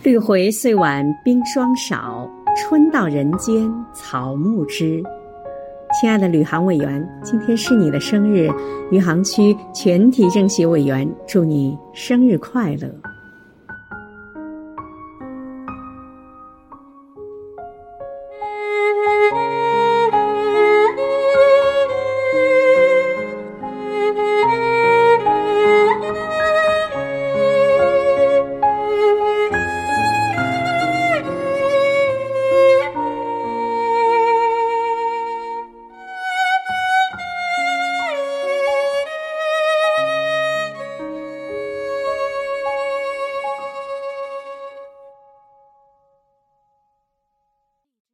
绿回岁晚冰霜少春到人间草木知。亲爱的旅航委员今天是你的生日余杭区全体政协委员祝你生日快乐。